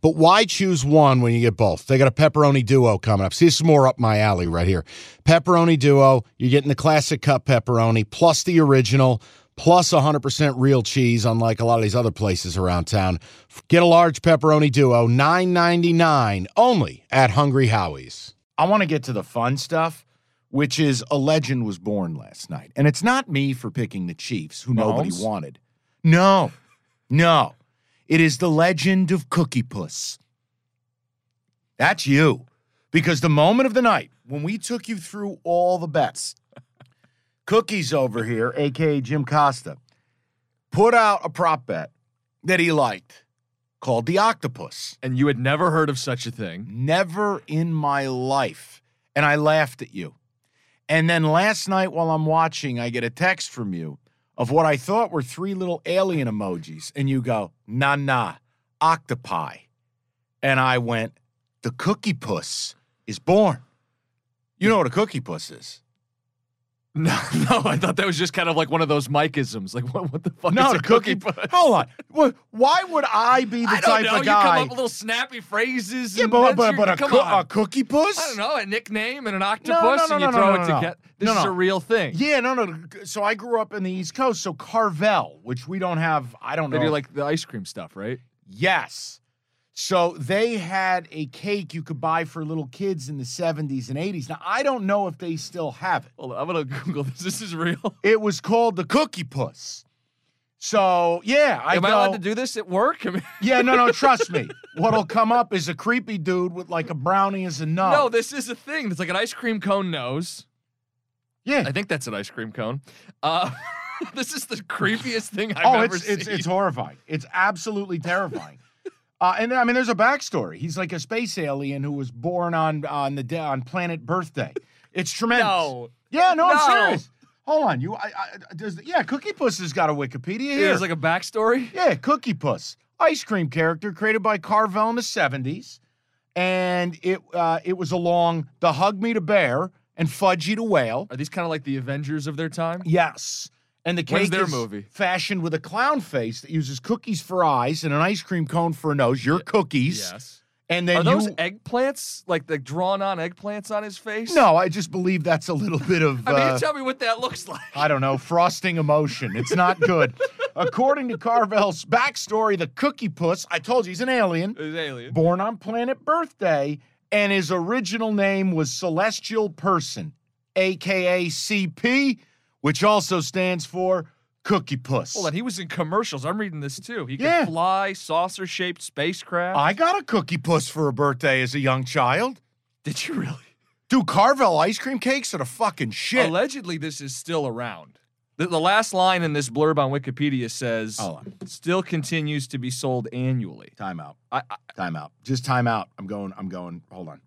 But why choose one when you get both? They got a pepperoni duo coming up. See, this is more up my alley right here. Pepperoni duo, you're getting the classic cup pepperoni plus the original plus 100% real cheese, unlike a lot of these other places around town. Get a large pepperoni duo, $9.99 only at Hungry Howie's. I want to get to the fun stuff, which is a legend was born last night. And it's not me for picking the Chiefs, who nobody wanted. No, no. It is the legend of Cookie Puss. That's you. Because the moment of the night when we took you through all the bets, Cookies over here, aka Jim Costa, put out a prop bet that he liked called the octopus. And you had never heard of such a thing. Never in my life. And I laughed at you. And then last night while I'm watching, I get a text from you of what I thought were three little alien emojis. And you go, nah, nah, octopi. And I went, the cookie puss is born. You know what a cookie puss is. No, no, I thought that was just kind of like one of those Mikeisms. Like, what, what the fuck No, is a cookie. cookie? puss. Hold on. Wh- Why would I be the I don't type know. of You come up with little snappy phrases. yeah, and but but, your- but a, on. a cookie puss. I don't know, a nickname and an no, octopus, no, and you no, throw no, it no, no. together. This No, is a real thing. Yeah, no, no. So I grew up in the East Coast. So Carvel, which we don't have, I don't know. They do like the ice cream stuff, right? yes. So they had a cake you could buy for little kids in the 70s and 80s. Now I don't know if they still have it. Hold on, I'm gonna Google this. This is real. It was called the Cookie Puss. So yeah, I Am I go, allowed to do this at work? I mean, Yeah, no, no, trust me. What'll come up is a creepy dude with like a brownie as a nub. no, this is a thing. It's like an ice cream cone nose. yeah. I think that's an ice cream cone. Uh, this is the creepiest thing I've oh, ever it's, seen. it's it's horrifying. It's absolutely terrifying. Uh, and I mean, there's a backstory. He's like a space alien who was born on on the day, on planet birthday. It's tremendous. no. Yeah, no, I'm serious. Hold on, you. I, I does yeah, Cookie Puss has got a Wikipedia here. There's like a backstory. yeah, Cookie Puss, ice cream character created by Carvel in the '70s, and it uh, it was along the Hug Me to Bear and Fudgie to Whale. Are these kind of like the Avengers of their time? Yes. And the cake When's their is movie? fashioned with a clown face that uses cookies for eyes and an ice cream cone for a nose. Your cookies. Yes. And then Are those you. eggplants? Like the drawn on eggplants on his face? no, I just believe that's a little bit of. I mean, uh, tell me what that looks like. I don't know, frosting emotion. It's not good. According to Carvel's backstory, the Cookie Puss, I told you he's an alien, It's alien. born on planet Birthday, and his original name was Celestial Person, aka CP, which also stands for Cookie Puss. Hold on, he was in commercials. I'm reading this too. He Yeah. could fly saucer-shaped spacecraft. I got a Cookie Puss for a birthday as a young child. Did you really? Dude, Carvel ice cream cakes are the fucking shit. Allegedly, this is still around. The, the last line in this blurb on Wikipedia says, Hold on. "Still continues to be sold annually." Time out. I, I, Time out. Just time out. I'm going. I'm going. Hold on.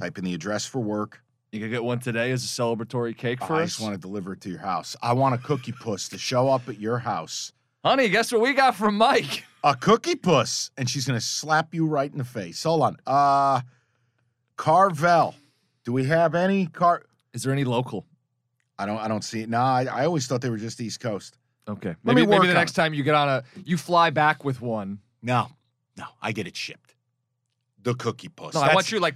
Type in the address for work. You could get one today as a celebratory cake for I us, I just want to deliver it to your house. I want a cookie puss to show up at your house. honey. Guess what we got from Mike? A cookie puss, and she's gonna slap you right in the face. Hold on. Uh, Carvel. Do we have any car? Is there any local? I don't. I don't see it. No, I, I always thought they were just East Coast. Okay, Let maybe maybe the next it. time you get on a, you fly back with one. No, no, I get it shipped. The cookie puss. No, I want you like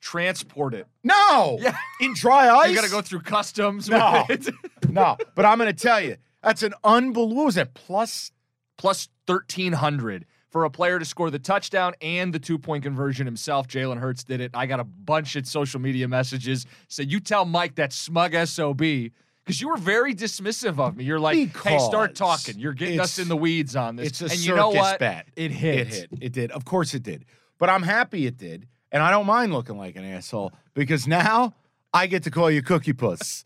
transport it. No. Yeah. In dry ice. You got to go through customs. No. with it. no, but I'm gonna tell you, that's an unbelievable. Was that plus? plus 1300 for a player to score the touchdown and the two point conversion himself. Jalen Hurts did it. I got a bunch of social media messages. Said, You tell Mike that smug SOB. Because you were very dismissive of me. You're like, hey, start talking. You're getting us in the weeds on this. It's a and circus you know what? bet. It hit. It hit. It did. Of course it did. But I'm happy it did. And I don't mind looking like an asshole because now I get to call you Cookie Puss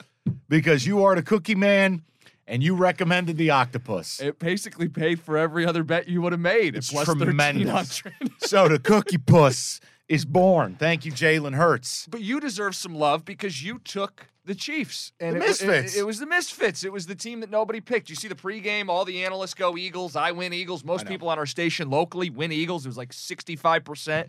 because you are the Cookie Man and you recommended the octopus. It basically paid for every other bet you would have made. It's plus tremendous. 1300. so the Cookie Puss is born. Thank you, Jalen Hurts. But you deserve some love because you took the Chiefs. And The it, wa- it- Misfits. It, was the Misfits. It was the team that nobody picked. You see the pregame, all the analysts go Eagles. I win Eagles. Most people on our station locally win Eagles. It was like 65%.